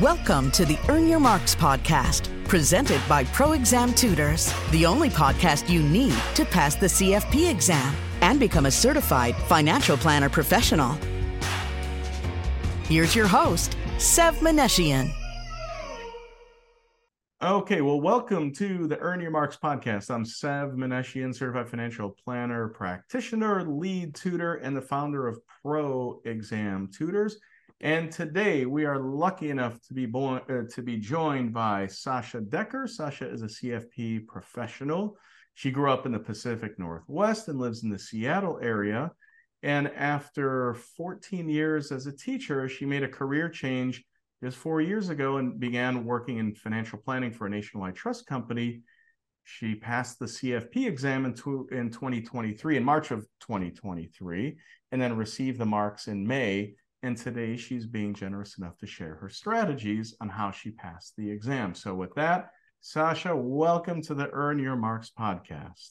Welcome to the Earn Your Marks podcast, presented by Pro Exam Tutors, the only podcast you need to pass the CFP exam and become a certified financial planner professional. Here's your host, Sev Meneshian. Okay, well, welcome to the Earn Your Marks podcast. I'm Sev Meneshian, certified financial planner, practitioner, lead tutor, and the founder of Pro Exam Tutors. And today we are lucky enough to be born, uh, to be joined by Sasha Decker. Sasha is a CFP professional. She grew up in the Pacific Northwest and lives in the Seattle area. And after 14 years as a teacher, she made a career change just four years ago and began working in financial planning for a nationwide trust company. She passed the CFP exam in, in 2023, in March of 2023, and then received the marks in May and today she's being generous enough to share her strategies on how she passed the exam. So, with that, Sasha, welcome to the Earn Your Marks podcast.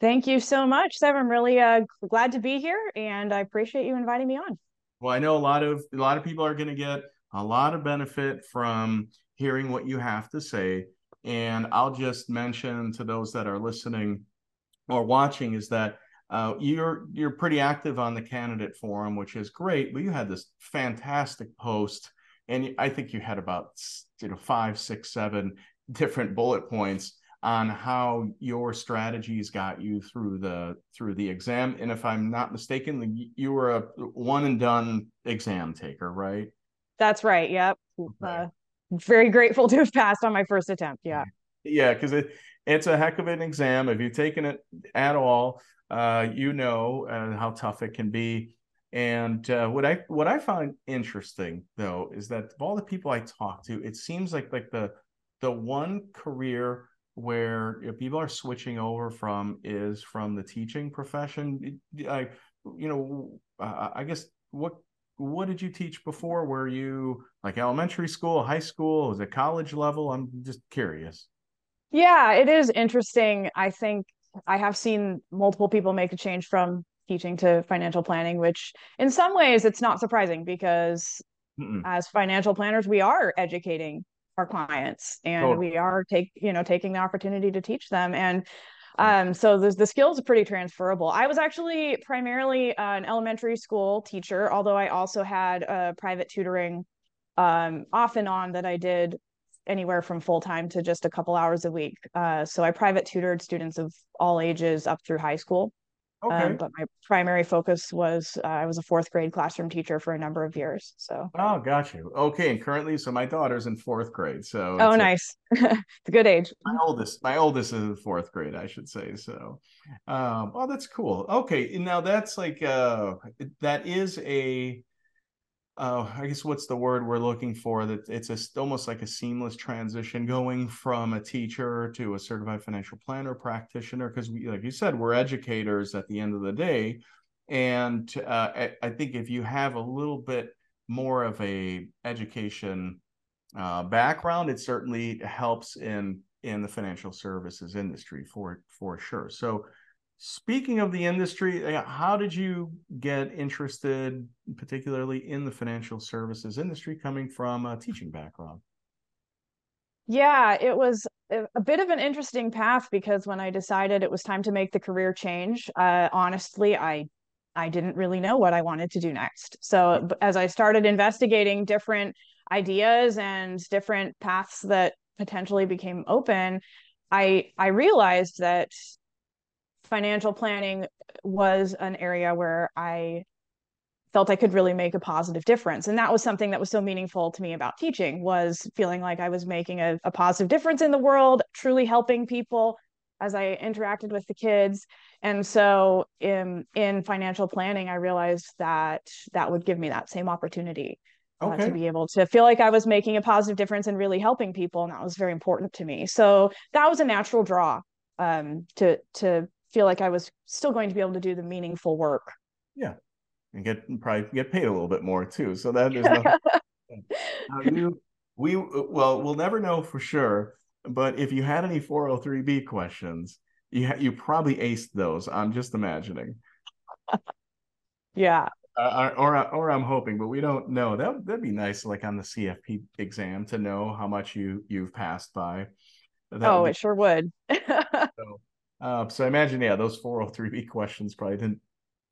Thank you so much, Sev. I'm really uh, glad to be here, and I appreciate you inviting me on. Well, I know a lot of a lot of people are going to get a lot of benefit from hearing what you have to say, and I'll just mention to those that are listening or watching is that uh, you're you're pretty active on the candidate forum, which is great. But you had this fantastic post, and I think you had about you know five, six, seven different bullet points on how your strategies got you through the through the exam. And if I'm not mistaken, you were a one and done exam taker, right? That's right. Yep. Okay. Uh, very grateful to have passed on my first attempt. Yeah. Yeah, because it it's a heck of an exam. If you've taken it at all, uh, you know uh, how tough it can be. And uh, what I what I find interesting though is that of all the people I talk to, it seems like like the the one career where people are switching over from is from the teaching profession. I you know I guess what what did you teach before? Were you like elementary school, high school? Was it college level? I'm just curious. Yeah, it is interesting. I think I have seen multiple people make a change from teaching to financial planning, which in some ways it's not surprising because Mm-mm. as financial planners, we are educating our clients and oh. we are take you know taking the opportunity to teach them and um, so the, the skills are pretty transferable. I was actually primarily uh, an elementary school teacher, although I also had uh, private tutoring um, off and on that I did anywhere from full time to just a couple hours a week. Uh, so I private tutored students of all ages up through high school. Okay. Um, but my primary focus was uh, I was a fourth grade classroom teacher for a number of years. So. Oh, got you. Okay, and currently, so my daughter's in fourth grade. So. Oh, nice. it's a good age. My oldest, my oldest is in fourth grade, I should say. So, um, oh, that's cool. Okay, now that's like uh, that is a uh, I guess what's the word we're looking for? That it's a, almost like a seamless transition going from a teacher to a certified financial planner practitioner. Because we, like you said, we're educators at the end of the day, and uh, I, I, think if you have a little bit more of a education uh, background, it certainly helps in in the financial services industry for for sure. So Speaking of the industry, how did you get interested, particularly in the financial services industry, coming from a teaching background? Yeah, it was a bit of an interesting path because when I decided it was time to make the career change, uh, honestly, I I didn't really know what I wanted to do next. So as I started investigating different ideas and different paths that potentially became open, I I realized that financial planning was an area where I felt I could really make a positive difference. And that was something that was so meaningful to me about teaching was feeling like I was making a, a positive difference in the world, truly helping people as I interacted with the kids. And so in in financial planning, I realized that that would give me that same opportunity. Okay. Uh, to be able to feel like I was making a positive difference and really helping people, and that was very important to me. So that was a natural draw um, to to feel like I was still going to be able to do the meaningful work. Yeah. And get probably get paid a little bit more too. So that is no, you, we well, we'll never know for sure. But if you had any 403b questions, you ha- you probably aced those. I'm just imagining. yeah. uh, or or I'm hoping, but we don't know. That that'd be nice, like on the CFP exam, to know how much you you've passed by. That oh, be- it sure would. so, uh, so I imagine, yeah, those 403b questions probably didn't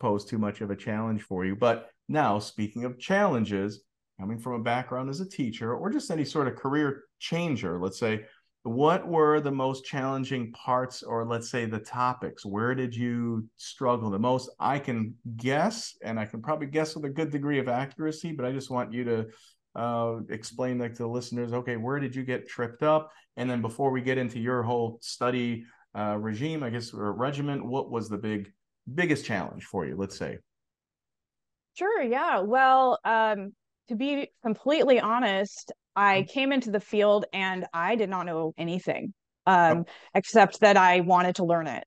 pose too much of a challenge for you. But now, speaking of challenges, coming from a background as a teacher or just any sort of career changer, let's say, what were the most challenging parts or let's say the topics? Where did you struggle the most? I can guess and i can probably guess with a good degree of accuracy but i just want you to uh, explain like to the listeners okay where did you get tripped up? And then before we get into your whole study uh, regime i guess or regiment what was the big biggest challenge for you let's say sure yeah well um, to be completely honest I mm-hmm. came into the field and I did not know anything um, oh. except that I wanted to learn it.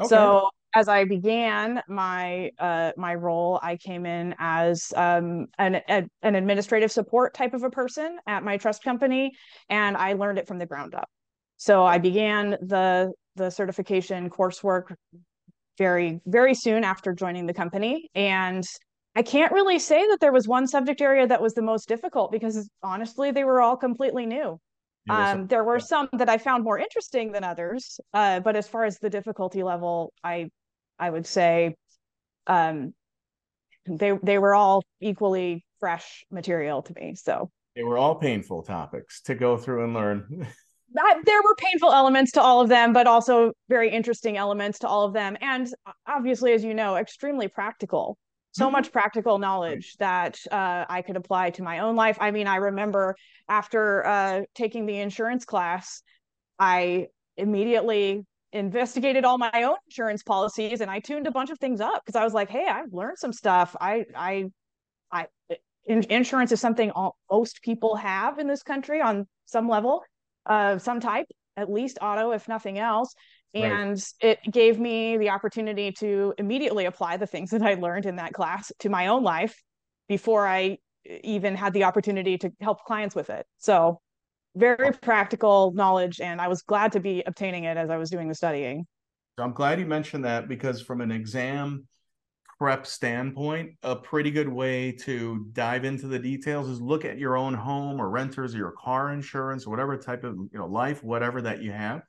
Okay. So as I began my uh, my role, I came in as um, an a, an administrative support type of a person at my trust company, and I learned it from the ground up. So I began the the certification coursework very very soon after joining the company, and I can't really say that there was one subject area that was the most difficult because honestly, they were all completely new. Um, there were some that I found more interesting than others, uh, but as far as the difficulty level, I I would say um, they they were all equally fresh material to me. So they were all painful topics to go through and learn. that, there were painful elements to all of them, but also very interesting elements to all of them, and obviously, as you know, extremely practical so mm-hmm. much practical knowledge that uh, I could apply to my own life. I mean, I remember after uh, taking the insurance class, I immediately investigated all my own insurance policies and I tuned a bunch of things up because I was like, hey, I've learned some stuff. I, I, I, in, insurance is something all, most people have in this country on some level, uh, some type, at least auto, if nothing else. And it gave me the opportunity to immediately apply the things that i learned in that class to my own life before i even had the opportunity to help clients with it. So very practical knowledge and i was glad to be obtaining it as i was doing the studying. So i'm glad you mentioned that because from an exam prep standpoint a pretty good way to dive into the details is look at your own home or renters or your car insurance or whatever type of you know life whatever that you have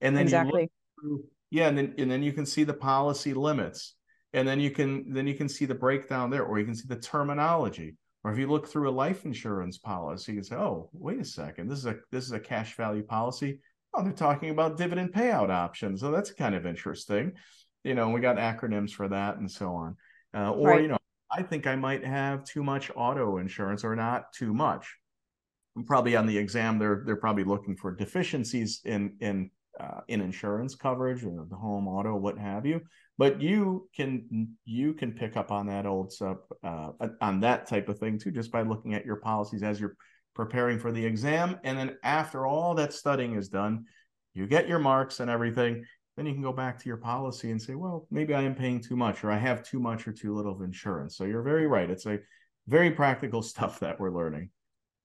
and then exactly. you look yeah, and then and then you can see the policy limits, and then you can then you can see the breakdown there, or you can see the terminology. Or if you look through a life insurance policy, you can say, "Oh, wait a second, this is a this is a cash value policy. Oh, they're talking about dividend payout options. So that's kind of interesting. You know, we got acronyms for that and so on. Uh, or right. you know, I think I might have too much auto insurance or not too much. probably on the exam, they're they're probably looking for deficiencies in in uh, in insurance coverage or the home auto, what have you. But you can you can pick up on that old stuff uh, on that type of thing too, just by looking at your policies as you're preparing for the exam. And then after all that studying is done, you get your marks and everything. Then you can go back to your policy and say, well, maybe I am paying too much, or I have too much or too little of insurance. So you're very right. It's a very practical stuff that we're learning.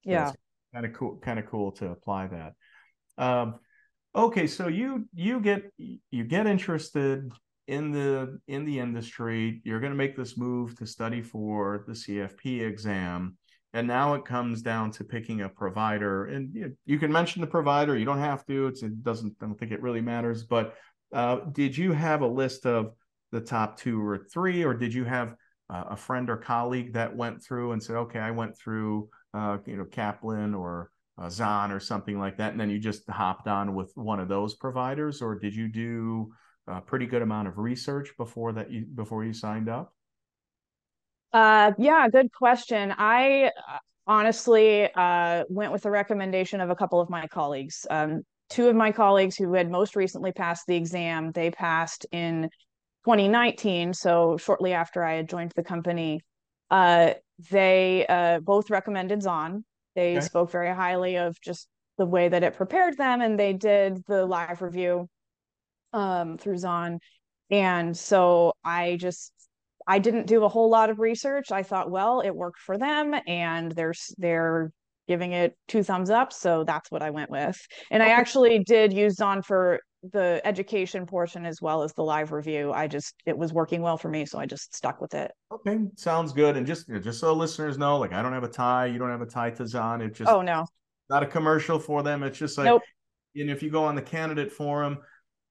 Yeah, kind of cool. Kind of cool to apply that. Um, okay so you you get you get interested in the in the industry you're going to make this move to study for the cfp exam and now it comes down to picking a provider and you, you can mention the provider you don't have to it's, it doesn't i don't think it really matters but uh, did you have a list of the top two or three or did you have uh, a friend or colleague that went through and said okay i went through uh, you know kaplan or uh, Zahn or something like that, and then you just hopped on with one of those providers, or did you do a pretty good amount of research before that you before you signed up? Uh, yeah, good question. I uh, honestly uh, went with the recommendation of a couple of my colleagues. Um, two of my colleagues who had most recently passed the exam, they passed in 2019, so shortly after I had joined the company. Uh, they uh, both recommended Zahn they okay. spoke very highly of just the way that it prepared them, and they did the live review um, through Zahn. And so I just I didn't do a whole lot of research. I thought, well, it worked for them, and they're they're giving it two thumbs up, so that's what I went with. And okay. I actually did use Zahn for the education portion as well as the live review. I just it was working well for me, so I just stuck with it. Okay, sounds good. And just just so listeners know, like I don't have a tie, you don't have a tie to Zahn. It just oh no, not a commercial for them. It's just like nope. and if you go on the candidate forum,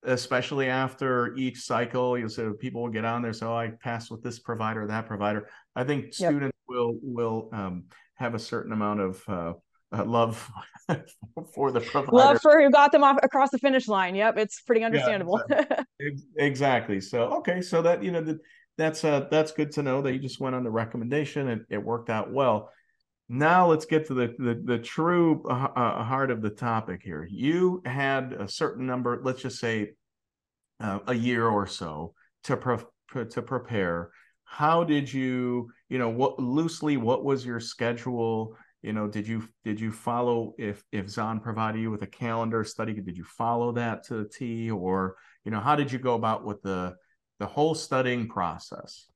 especially after each cycle, you'll say people will get on there. So oh, I passed with this provider, that provider. I think yep. students will will um, have a certain amount of uh, uh, love for the provider. Love for who got them off across the finish line. Yep, it's pretty understandable. Yeah, exactly. So okay, so that you know that that's uh that's good to know that you just went on the recommendation and it worked out well. Now let's get to the the, the true uh, uh heart of the topic here. You had a certain number, let's just say uh, a year or so to pre- to prepare. How did you, you know, what loosely? What was your schedule? you know did you did you follow if if zahn provided you with a calendar study did you follow that to the t or you know how did you go about with the the whole studying process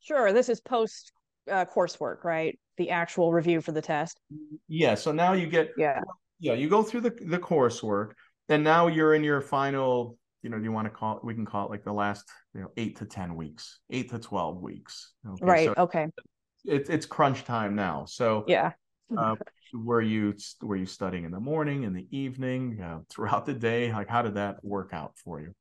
sure this is post uh, coursework right the actual review for the test yeah so now you get yeah yeah you go through the the coursework and now you're in your final you know do you want to call it we can call it like the last you know eight to ten weeks eight to 12 weeks okay? right so okay it, it's crunch time now. So yeah, uh, were you were you studying in the morning, in the evening, uh, throughout the day? Like how did that work out for you?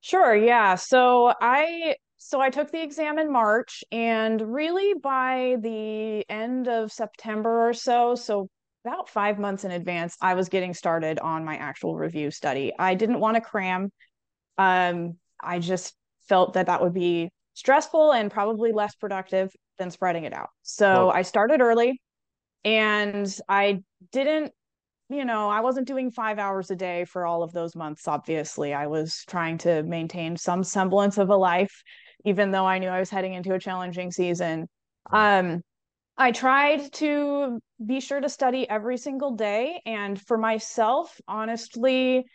Sure. Yeah. So I so I took the exam in March, and really by the end of September or so, so about five months in advance, I was getting started on my actual review study. I didn't want to cram. Um, I just felt that that would be stressful and probably less productive than spreading it out. So I started early and I didn't, you know, I wasn't doing five hours a day for all of those months. Obviously, I was trying to maintain some semblance of a life, even though I knew I was heading into a challenging season. Um, I tried to be sure to study every single day. And for myself, honestly,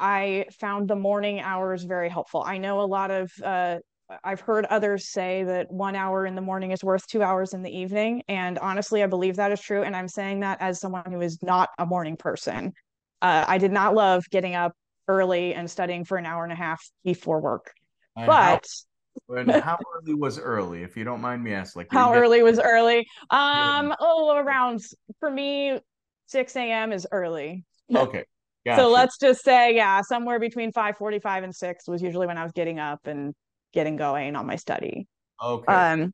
I found the morning hours very helpful. I know a lot of uh, I've heard others say that one hour in the morning is worth two hours in the evening. And honestly, I believe that is true. And I'm saying that as someone who is not a morning person. Uh, I did not love getting up early and studying for an hour and a half before work. And but how, how early was early, if you don't mind me asking? Like how early was early? Um, yeah. oh, around for me, 6 a.m. is early. Okay. Gotcha. So let's just say, yeah, somewhere between 5:45 and 6 was usually when I was getting up and getting going on my study. Okay. Um,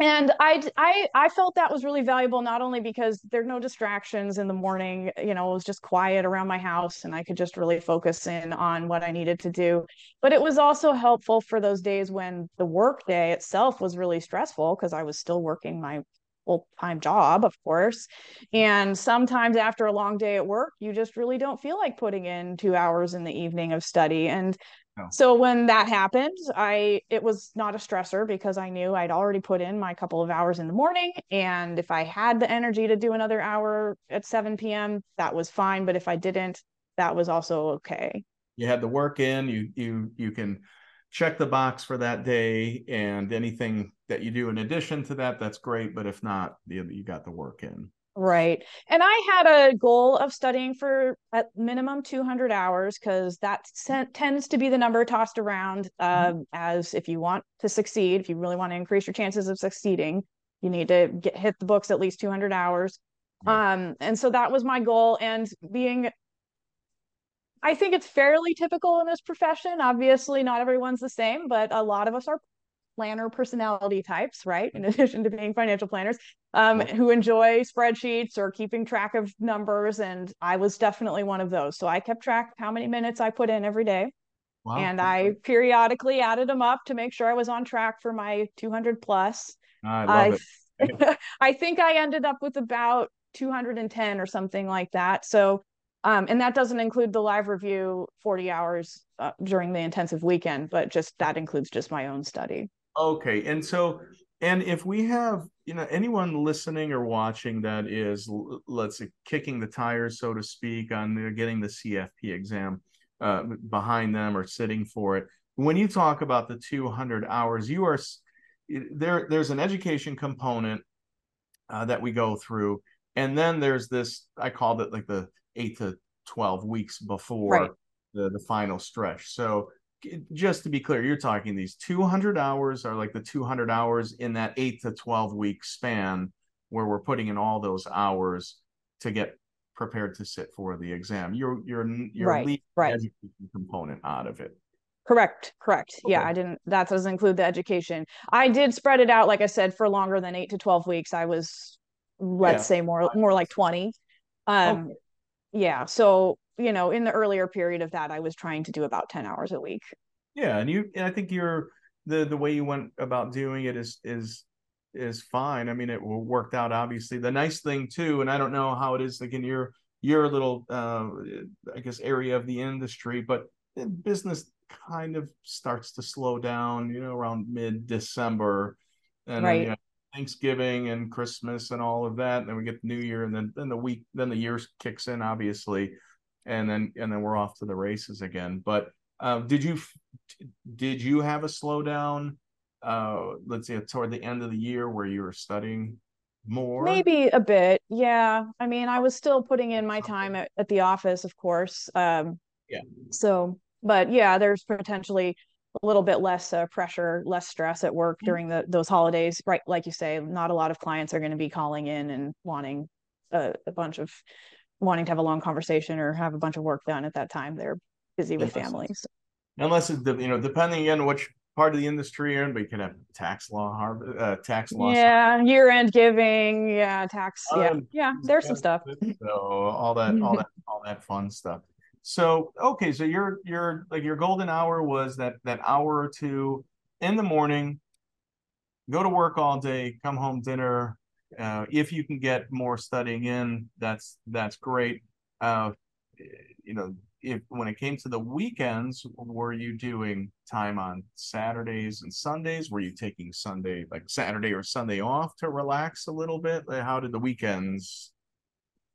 and I, I, I felt that was really valuable, not only because there's no distractions in the morning, you know, it was just quiet around my house and I could just really focus in on what I needed to do, but it was also helpful for those days when the work day itself was really stressful because I was still working my full time job, of course. And sometimes after a long day at work, you just really don't feel like putting in two hours in the evening of study. And no. So when that happened, I it was not a stressor because I knew I'd already put in my couple of hours in the morning and if I had the energy to do another hour at 7 p.m., that was fine, but if I didn't, that was also okay. You had the work in, you you you can check the box for that day and anything that you do in addition to that that's great, but if not, you, you got the work in. Right. And I had a goal of studying for at minimum 200 hours because that tends to be the number tossed around uh, mm-hmm. as if you want to succeed, if you really want to increase your chances of succeeding, you need to get hit the books at least 200 hours. Yeah. Um, and so that was my goal. And being, I think it's fairly typical in this profession. Obviously, not everyone's the same, but a lot of us are planner personality types, right? In addition to being financial planners, um, who enjoy spreadsheets or keeping track of numbers. And I was definitely one of those. So I kept track of how many minutes I put in every day. Wow. And I periodically added them up to make sure I was on track for my 200 plus. I love I, it. I think I ended up with about 210 or something like that. So, um, and that doesn't include the live review 40 hours uh, during the intensive weekend, but just that includes just my own study. Okay. And so, and if we have, you know, anyone listening or watching that is, let's say, kicking the tires, so to speak, on they're getting the CFP exam uh, behind them or sitting for it, when you talk about the 200 hours, you are there. There's an education component uh, that we go through, and then there's this. I called it like the eight to 12 weeks before. Right the the final stretch. So just to be clear, you're talking these 200 hours are like the 200 hours in that eight to 12 week span where we're putting in all those hours to get prepared to sit for the exam. You're you're you're right, leaving right. education component out of it. Correct, correct. Okay. Yeah, I didn't that doesn't include the education. I did spread it out, like I said, for longer than eight to 12 weeks. I was let's Yeah. say more more like 20. Um Okay. yeah, so you know, in the earlier period of that, I was trying to do about 10 hours a week. Yeah, and you and I think you're the the way you went about doing it is is is fine. I mean, it worked out obviously. The nice thing too, and I don't know how it is like in your your little uh I guess area of the industry, but business kind of starts to slow down, you know, around mid-December. And then Right. you know, Thanksgiving and Christmas and all of that. And then we get the New Year and then then the week then the year kicks in, obviously. And then and then we're off to the races again. But uh, did you did you have a slowdown uh let's say toward the end of the year where you were studying more Maybe a bit. Yeah. I mean, I was still putting in my time at, at the office, of course. Um, Yeah. So, but yeah, there's potentially a little bit less uh, pressure, less stress at work Mm-hmm. during the those holidays. Right, like you say, not a lot of clients are going to be calling in and wanting a, a bunch of wanting to have a long conversation or have a bunch of work done at that time. They're busy with families. unless it you know depending on which part of the industry you're in but you can have tax law har- uh, tax law Yeah, year end giving, yeah, tax, yeah, Um, yeah. There's some stuff. so all that all that all that fun stuff so okay so your your like your golden hour was that that hour or two in the morning go to work all day come home dinner uh, if you can get more studying in that's that's great uh, you know if when it came to the weekends were you doing time on saturdays and sundays were you taking sunday like saturday or sunday off to relax a little bit how did the weekends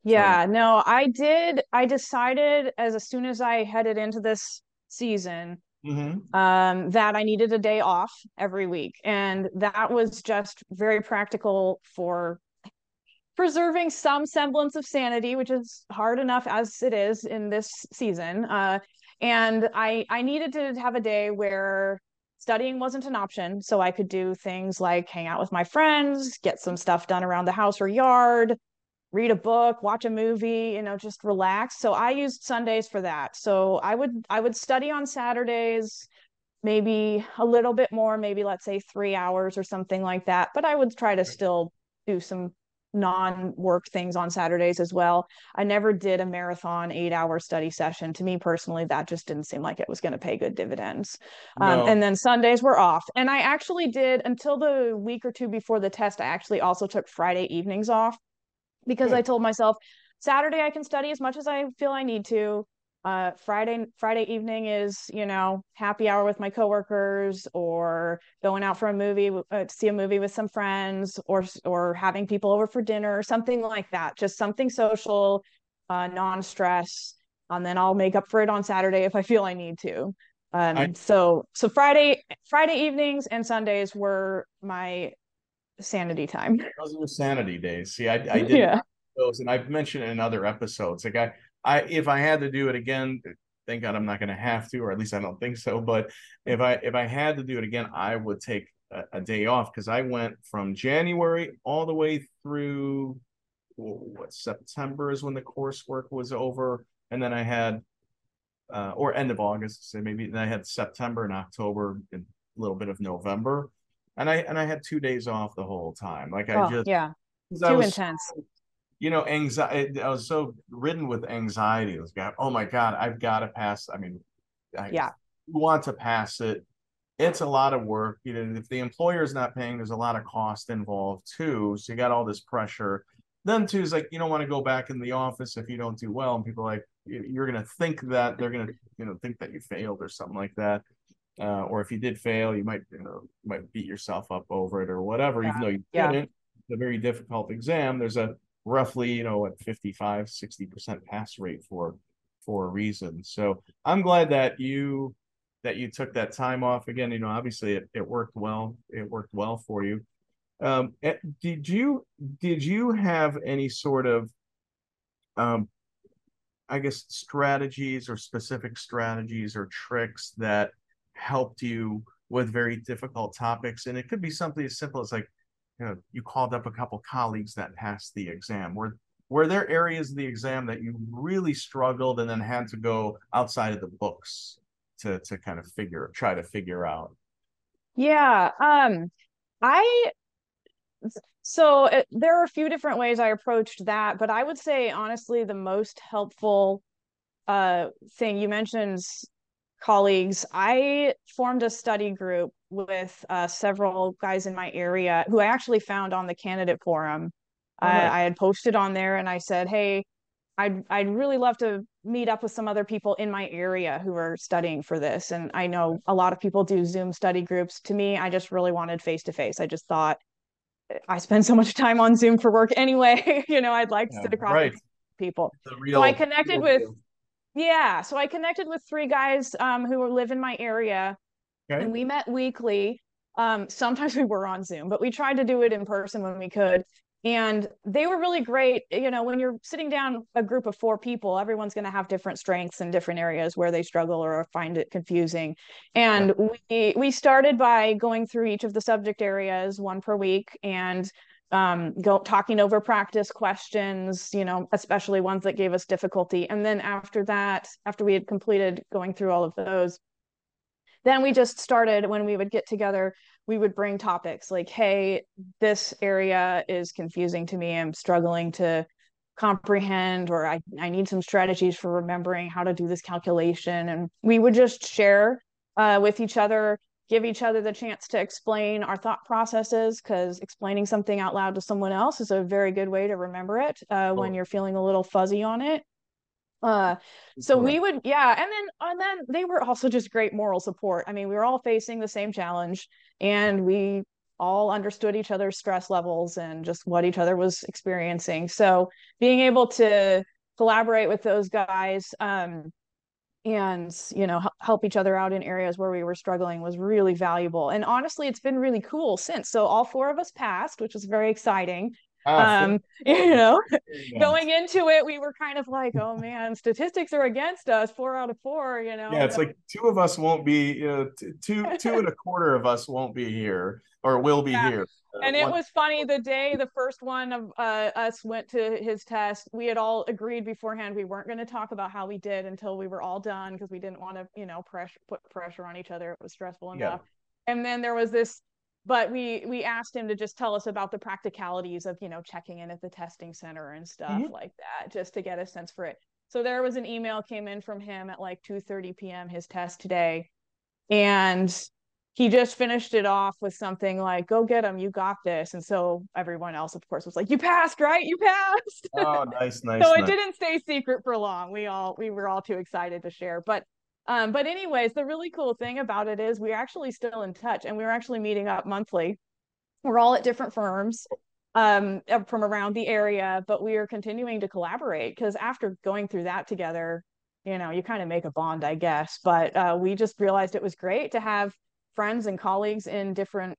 Yeah, no, I did. I decided as, as soon as I headed into this season, Mhm. um, that I needed a day off every week. And that was just very practical for preserving some semblance of sanity, which is hard enough as it is in this season. Uh, and I I needed to have a day where studying wasn't an option, so I could do things like hang out with my friends, get some stuff done around the house or yard, read a book, watch a movie, you know, just relax. So I used Sundays for that. So I would I would study on Saturdays, maybe a little bit more, maybe let's say 3 hours or something like that, but I would try to still do some non-work things on Saturdays as well. I never did a marathon 8-hour study session. To me personally, that just didn't seem like it was going to pay good dividends. Um, and then Sundays were off. And I actually did until the week or two before the test, I actually also took Friday evenings off because. I told myself Saturday I can study as much as I feel I need to. Uh, Friday Friday evening is you know happy hour with my coworkers or going out for a movie uh, to see a movie with some friends or or having people over for dinner or something like that. Just something social, uh, non-stress, and then I'll make up for it on Saturday if I feel I need to. Um, I- so so Friday Friday evenings and Sundays were my sanity time. those are your sanity days see i, I did yeah. those and i've mentioned it in other episodes like i i if i had to do it again thank god i'm not going to have to or at least i don't think so but if i if i had to do it again i would take a, a day off because i went from january all the way through what september is when the coursework was over and then i had uh, or end of august so maybe then i had september and october and a little bit of november and i and i had two days off the whole time like i Oh, just yeah. Too intense. you know, anxiety. I was so ridden with anxiety. I was got, oh my God, I've got to pass. I mean, I Yeah. want to pass it. It's a lot of work. You know, if the employer is not paying, there's a lot of cost involved too. So you got all this pressure. Then too is like you don't want to go back in the office if you don't do well, and people are like you're gonna think that they're gonna you know think that you failed or something like that. Uh, or if you did fail, you might you know might beat yourself up over it or whatever, even though you Yeah. didn't. It's a very difficult exam. There's a roughly you know what 55 60 percent pass rate for for a reason so i'm glad that you that you took that time off again you know obviously it, it worked well it worked well for you um eh, did you did you have any sort of um I guess, strategies or specific strategies or tricks that helped you with very difficult topics? And it could be something as simple as like, you know, you called up a couple colleagues that passed the exam. Were were there areas of the exam that you really struggled and then had to go outside of the books to to kind of figure try to figure out? Yeah, um, I so it, there are a few different ways I approached that, but I would say honestly the most helpful uh, thing you mentioned colleagues. I formed a study group with uh, several guys in my area who I actually found on the candidate forum. Oh, nice. I had posted on there and I said, "Hey, I'd I'd really love to meet up with some other people in my area who are studying for this." And I know a lot of people do Zoom study groups. To me, I just really wanted face to face. I just thought I spend so much time on Zoom for work anyway. you know, I'd like to yeah, sit across right. people. So I connected with, deal. Yeah. So I connected with three guys um, who live in my area, okay. and we met weekly. Um, sometimes we were on Zoom, but we tried to do it in person when we could and they were really great you know when you're sitting down a group of four people everyone's going to have different strengths in different areas where they struggle or find it confusing and we we started by going through each of the subject areas one per week and um, go talking over practice questions you know especially ones that gave us difficulty. And then after that after we had completed going through all of those then we just started when we would get together we would bring topics like hey this area is confusing to me. I'm struggling to comprehend or I, I need some strategies for remembering how to do this calculation. And we would just share uh, with each other give each other the chance to explain our thought processes because explaining something out loud to someone else is a very good way to remember it uh, when you're feeling a little fuzzy on it. Uh so we would yeah and then and then they were also just great moral support. I mean we were all facing the same challenge and we all understood each other's stress levels and just what each other was experiencing. So being able to collaborate with those guys um and you know help each other out in areas where we were struggling was really valuable and honestly it's been really cool since so all four of us passed which was very exciting Ah, um, you know, going into it, we were kind of like, oh man, statistics are against us, four out of four, you know. Yeah, it's like two of us won't be, you know, two two and a quarter of us won't be here or will be yeah. here. Uh, and it was funny the day the first one of uh, us went to his test. We had all agreed beforehand we weren't going to talk about how we did until we were all done because we didn't want to, you know, pressure put pressure on each other. It was stressful enough. Yeah. And then there was this but we we asked him to just tell us about the practicalities of you know checking in at the testing center and stuff mm-hmm. like that just to get a sense for it so there was an email came in from him at like 2 30 p.m his test today and he just finished it off with something like go get him you got this and so everyone else of course was like you passed right you passed oh nice nice so nice. it didn't stay secret for long we all we were all too excited to share but um, but anyways, the really cool thing about it is we're actually still in touch and we're actually meeting up monthly. We're all at different firms um, from around the area, but we are continuing to collaborate because after going through that together, you know, you kind of make a bond, I guess. But uh, we just realized it was great to have friends and colleagues in different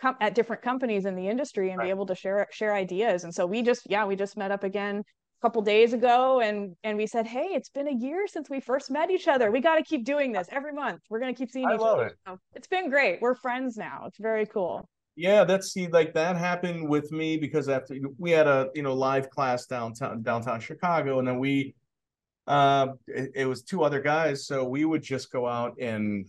com- at different companies in the industry and right. be able to share share ideas. And so we just yeah, we just met up again a couple days ago and and we said hey it's been a year since we first met each other. We got to keep doing this every month. We're going to keep seeing I each other. it. So it's been great. We're friends now. It's very cool. Yeah that's see like that happened with me because after we had a you know live class downtown downtown chicago and then we uh it, it was two other guys. So we would just go out and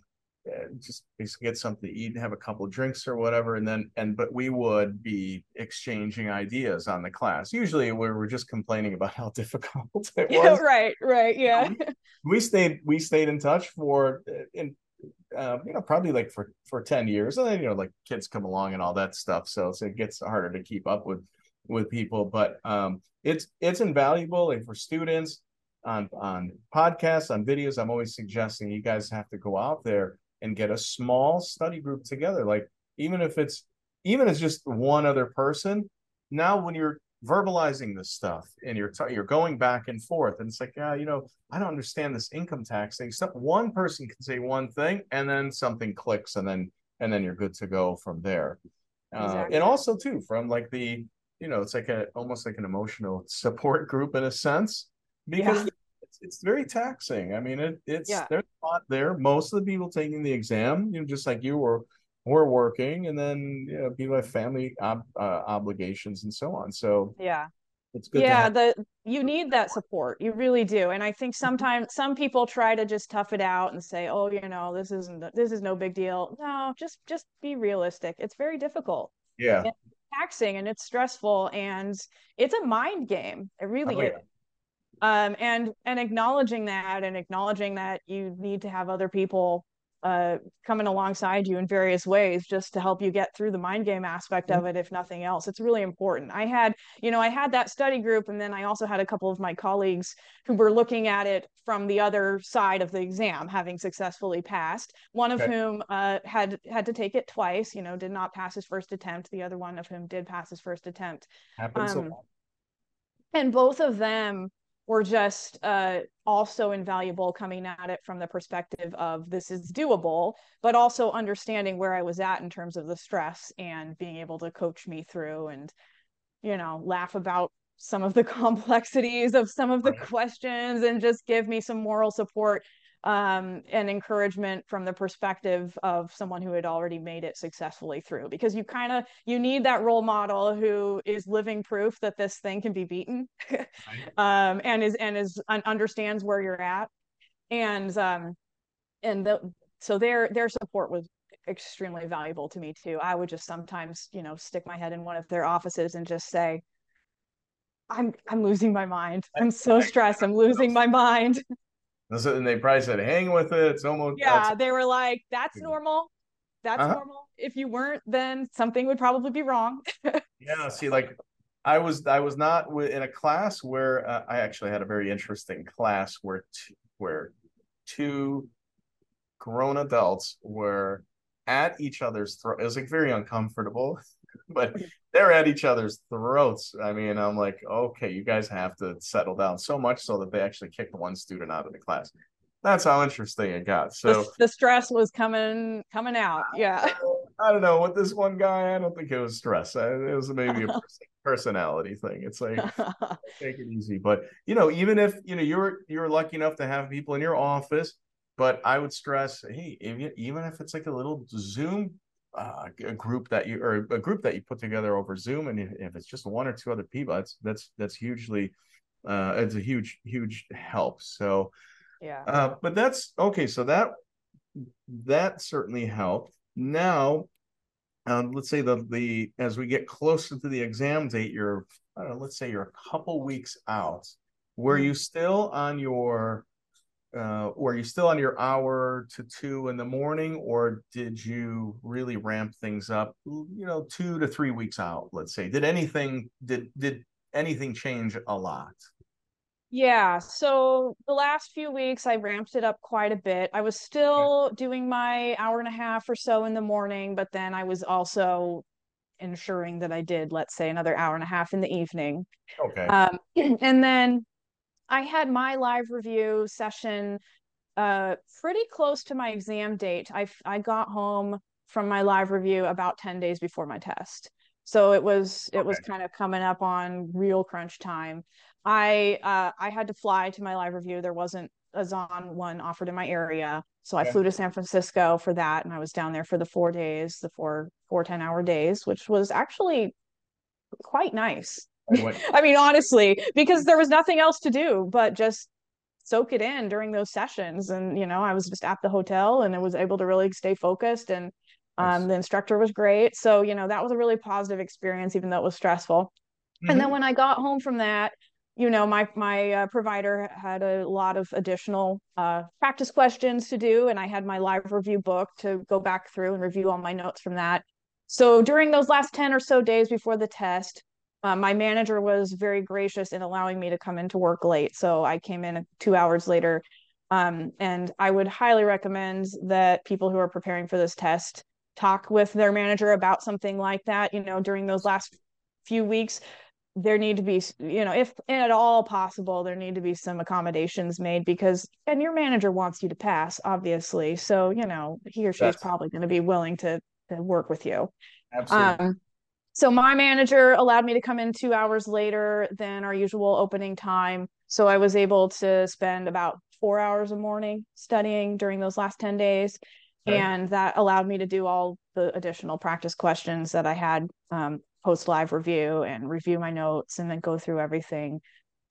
just basically get something to eat and have a couple of drinks or whatever and then and but we would be exchanging ideas on the class. Usually where we're just complaining about how difficult it was. yeah, right right yeah. We, we, stayed we stayed in touch for uh, in uh, you know probably like for for 10 years and then you know like kids come along and all that stuff so, so it gets harder to keep up with with people but um it's it's invaluable like for students on on podcasts on videos. I'm always suggesting you guys have to go out there and get a small study group together like even if it's even if it's just one other person now when you're verbalizing this stuff and you're t- you're going back and forth and it's like yeah you know i don't understand this income tax thing so one person can say one thing and then something clicks and then and then you're good to go from there exactly. uh, and also too from like the you know it's like a almost like an emotional support group in a sense because yeah. It's very taxing. I mean, it, it's Yeah. there's a lot there. Most of the people taking the exam, you know, just like you were, were working, and then you know, people have family ob, uh, obligations and so on. So Yeah. it's good. yeah the you need that support you really do and i think sometimes some people try to just tough it out and say oh you know this isn't this is no big deal no just just be realistic it's very difficult yeah. taxing and it's stressful and it's a mind game it really Oh, yeah. is um and and acknowledging that and acknowledging that you need to have other people uh coming alongside you in various ways just to help you get through the mind game aspect of it if nothing else. It's really important. I had you know i had that study group and then i also had a couple of my colleagues who were looking at it from the other side of the exam having successfully passed. One of Okay. whom uh had had to take it twice you know did not pass his first attempt. The other one of whom did pass his first attempt. Happens um, lot. and both of them were just uh, also invaluable coming at it from the perspective of this is doable, but also understanding where I was at in terms of the stress and being able to coach me through and, you know, laugh about some of the complexities of some of the Right. questions and just give me some moral support um, and encouragement from the perspective of someone who had already made it successfully through because you kind of you need that role model who is living proof that this thing can be beaten um, and is and is un- understands where you're at. And um and the, so their their support was extremely valuable to me too. I would just sometimes you know stick my head in one of their offices and just say i'm i'm losing my mind. I'm so stressed. I'm losing my mind And so- and they probably said, "Hang with it." It's almost yeah they were like that's normal that's Uh-huh. normal if you weren't then something would probably be wrong Yeah, see, like I was, I was not in a class where uh, I actually had a very interesting class where t- where two grown adults were at each other's throat. It was like very uncomfortable, but they're at each other's throats. I mean, I'm like, okay, you guys have to settle down so much so that they actually kicked one student out of the class. That's how interesting it got. So the, the stress was coming coming out yeah I don't know with this one guy. I don't think it was stress. It was maybe a personality thing. It's like take it easy. But you know, even if you know you're you're lucky enough to have people in your office, but I would stress, hey, even if it's like a little Zoom uh, a group that you or a group that you put together over Zoom, and if if it's just one or two other people, that's that's that's hugely uh, it's a huge huge help. So. yeah Uh, but that's okay. So that that certainly helped. Now, um, let's say the the as we get closer to the exam date, you're I don't know, let's say you're a couple weeks out. Were you still on your uh were you still on your hour to two in the morning, or did you really ramp things up, you know, two to three weeks out, let's say? Did anything did did anything change a lot? Yeah, so the last few weeks I ramped it up quite a bit. I was still doing my hour and a half or so in the morning, but then I was also ensuring that I did, let's say, another hour and a half in the evening. Okay. Um, and then I had my live review session uh pretty close to my exam date. I I got home from my live review about 10 days before my test. So it was it was kind of coming up on real crunch time. I uh I had to fly to my live review. There wasn't a Zahn one offered in my area. So I flew to San Francisco for that and I was down there for the four days, the four four 10 hour days, which was actually quite nice. I mean, honestly, because there was nothing else to do but just soak it in during those sessions. And, you know, I was just at the hotel and I was able to really stay focused. And Nice. um, the instructor was great. So, you know, that was a really positive experience, even though it was stressful. And then Mhm. when I got home from that, you know, my my uh, provider had a lot of additional uh, practice questions to do, and I had my live review book to go back through and review all my notes from that. So during those last ten or so days before the test, uh, my manager was very gracious in allowing me to come into work late. So I came in two hours later, um, and I would highly recommend that people who are preparing for this test talk with their manager about something like that. You know, during those last few weeks there need to be you know if at all possible there need to be some accommodations made because and your manager wants you to pass obviously so you know he or she That's- probably going to be willing to to work with you Absolutely. um so my manager allowed me to come in two hours later than our usual opening time. So I was able to spend about four hours a morning studying during those last 10 days. Okay. And that allowed me to do all the additional practice questions that I had um, post live review and review my notes and then go through everything.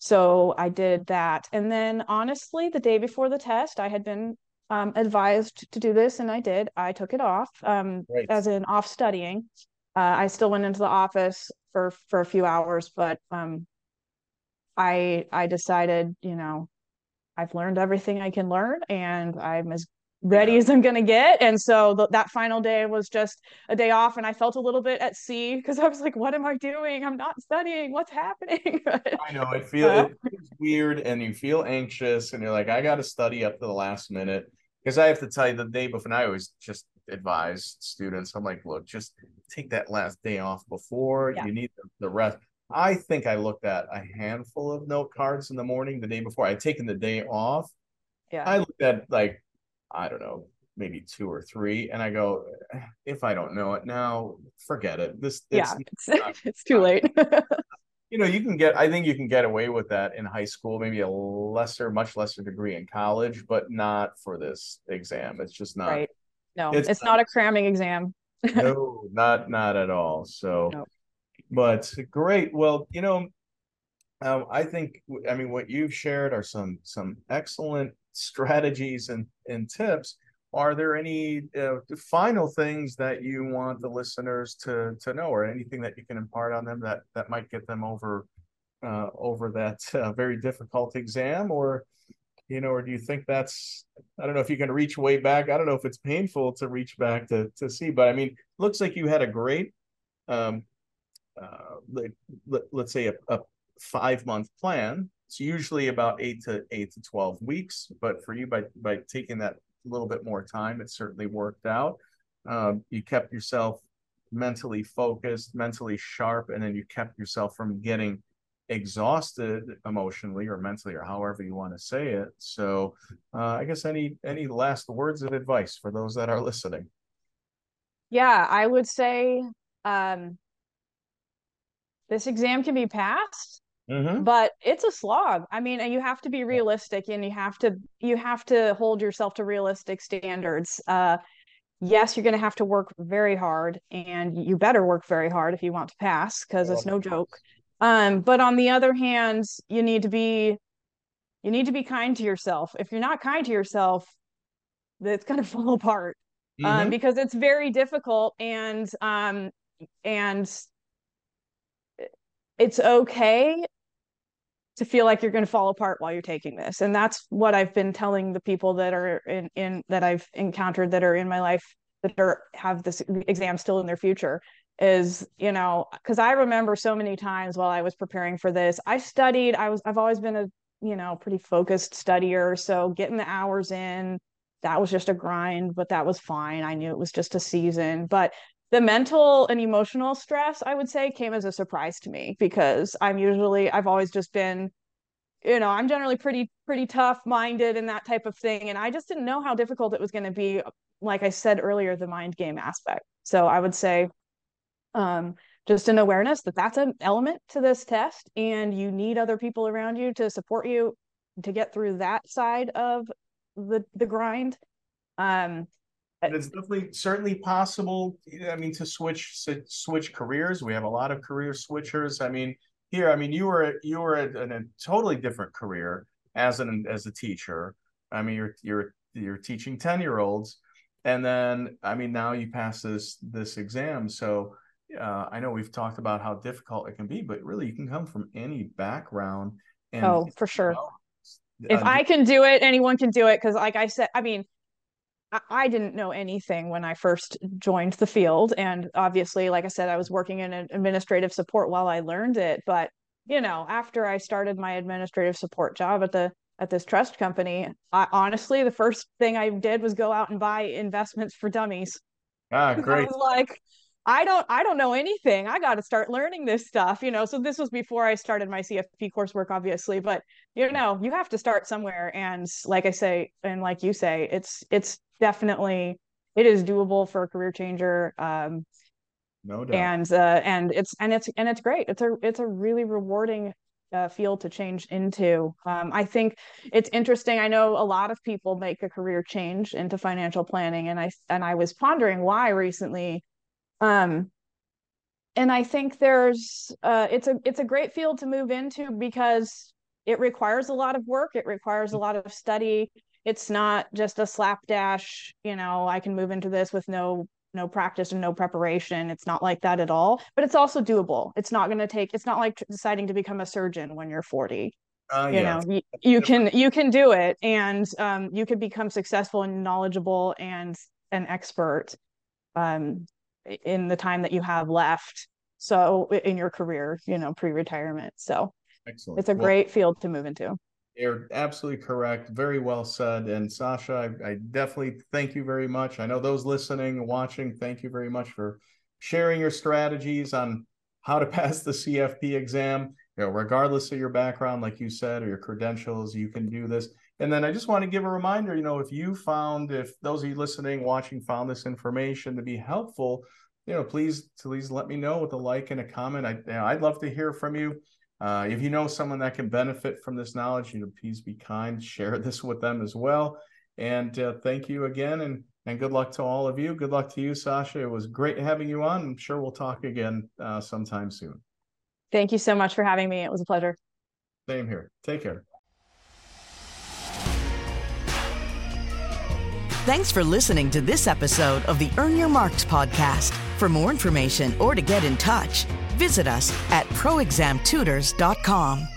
So I did that. And then honestly, the day before the test, I had been um, advised to do this and I did. I took it off um, as in off studying uh, I still went into the office for for a few hours, but um, I I decided, you know, I've learned everything I can learn, and I'm as ready as I'm gonna get. And so th- that final day was just a day off, and I felt a little bit at sea because I was like, "What am I doing? I'm not studying. What's happening?" I know it feels, uh, it feels weird, and you feel anxious, and you're like, "I got to study up to the last minute." Because I have to tell you, the day before, and I always just advise students. I'm like, look, just take that last day off before yeah. you need the, rest. I think I looked at a handful of note cards in the morning the day before. I'd taken the day off. Yeah. I looked at like, I don't know, maybe two or three, and I go, eh, if I don't know it now, forget it. This, yeah, it's, not, it's too late. you know, you can get. I think you can get away with that in high school, maybe a lesser, much lesser degree in college, but not for this exam. It's just not. Right. No, it's, it's not, not, a cramming exam. no, not not at all. So, no. but great. Well, you know, um, I think I mean what you've shared are some some excellent strategies and and tips. Are there any uh, final things that you want the listeners to to know, or anything that you can impart on them that that might get them over uh, over that uh, very difficult exam, or you know, or do you think that's I don't know if you can reach way back. I don't know if it's painful to reach back to to see, but I mean, looks like you had a great um uh let, let, us say a, a five month plan. It's usually about eight to eight to twelve weeks, but for you by by taking that little bit more time, it certainly worked out. Um, you kept yourself mentally focused, mentally sharp, and then you kept yourself from getting exhausted emotionally or mentally or however you want to say it. So uh, i guess any any last words of advice for those that are listening? Yeah i would say um this exam can be passed mm-hmm. but it's a slog. I mean and you have to be realistic and you have to you have to hold yourself to realistic standards. Uh yes you're going to have to work very hard and you better work very hard if you want to pass because it's no joke um, but on the other hand, you need to be you need to be kind to yourself. If you're not kind to yourself, it's going to fall apart. Um, mm-hmm. Um, because it's very difficult and um and it's okay to feel like you're going to fall apart while you're taking this and that's what i've been telling the people that are in, in that i've encountered that are in my life that are have this exam still in their future is you know because i remember so many times while i was preparing for this i studied i was i've always been a you know pretty focused studier so getting the hours in that was just a grind but that was fine. I knew it was just a season but the mental and emotional stress i would say came as a surprise to me because i'm usually i've always just been you know i'm generally pretty pretty tough minded and that type of thing and i just didn't know how difficult it was going to be like i said earlier the mind game aspect. So i would say um, just an awareness that that's an element to this test and you need other people around you to support you to get through that side of the the grind. Um it's definitely certainly possible i mean to switch to switch careers. We have a lot of career switchers. I mean here i mean you were you were in a totally different career as an as a teacher. I mean you're you're you're teaching 10 year olds and then i mean now you pass this this exam. So uh, I know we've talked about how difficult it can be, but really you can come from any background. And oh, for sure. if uh, I can do it, anyone can do it. Because, like I said, I mean, I, I didn't know anything when I first joined the field, and obviously, like I said, I was working in administrative support while I learned it. But you know, after I started my administrative support job at the at this trust company, I honestly the first thing I did was go out and buy investments for dummies. Ah, great! like I don't I don't know anything. I got to start learning this stuff, you know. So this was before I started my CFP coursework obviously, but you know, you have to start somewhere and like I say and like you say, it's it's definitely it is doable for a career changer. Um No doubt. And uh, and it's and it's and it's great. It's a it's a really rewarding uh, field to change into. Um, I think it's interesting. I know a lot of people make a career change into financial planning, and I and I was pondering why recently. Um, and I think there's uh, it's a it's a great field to move into because it requires a lot of work. It requires a lot of study. It's not just a slapdash. You know, I can move into this with no no practice and no preparation. It's not like that at all, but it's also doable. It's not going to take, it's not like deciding to become a surgeon when you're 40. Uh, you yeah. know, you, you can, you can do it and um, you can become successful and knowledgeable and an expert um, in the time that you have left. So in your career, you know, pre-retirement. So Excellent. it's a well, great field to move into. You're absolutely correct. Very well said. And Sasha, I, I, definitely thank you very much. I know those listening and watching, thank you very much for sharing your strategies on how to pass the CFP exam. You know, regardless of your background, like you said, or your credentials, you can do this. And then I just want to give a reminder, you know, if you found, if those of you listening, watching found this information to be helpful, you know, please, please let me know with a like and a comment. I, you know, I'd love to hear from you. Uh, if you know someone that can benefit from this knowledge, you know, please be kind, share this with them as well. And uh, thank you again, and and good luck to all of you. Good luck to you, Sasha. It was great having you on. I'm sure we'll talk again uh, sometime soon. Thank you so much for having me. It was a pleasure. Same here. Take care. Thanks for listening to this episode of the Earn Your Marks podcast. For more information or to get in touch, visit us at proexamtutors.com.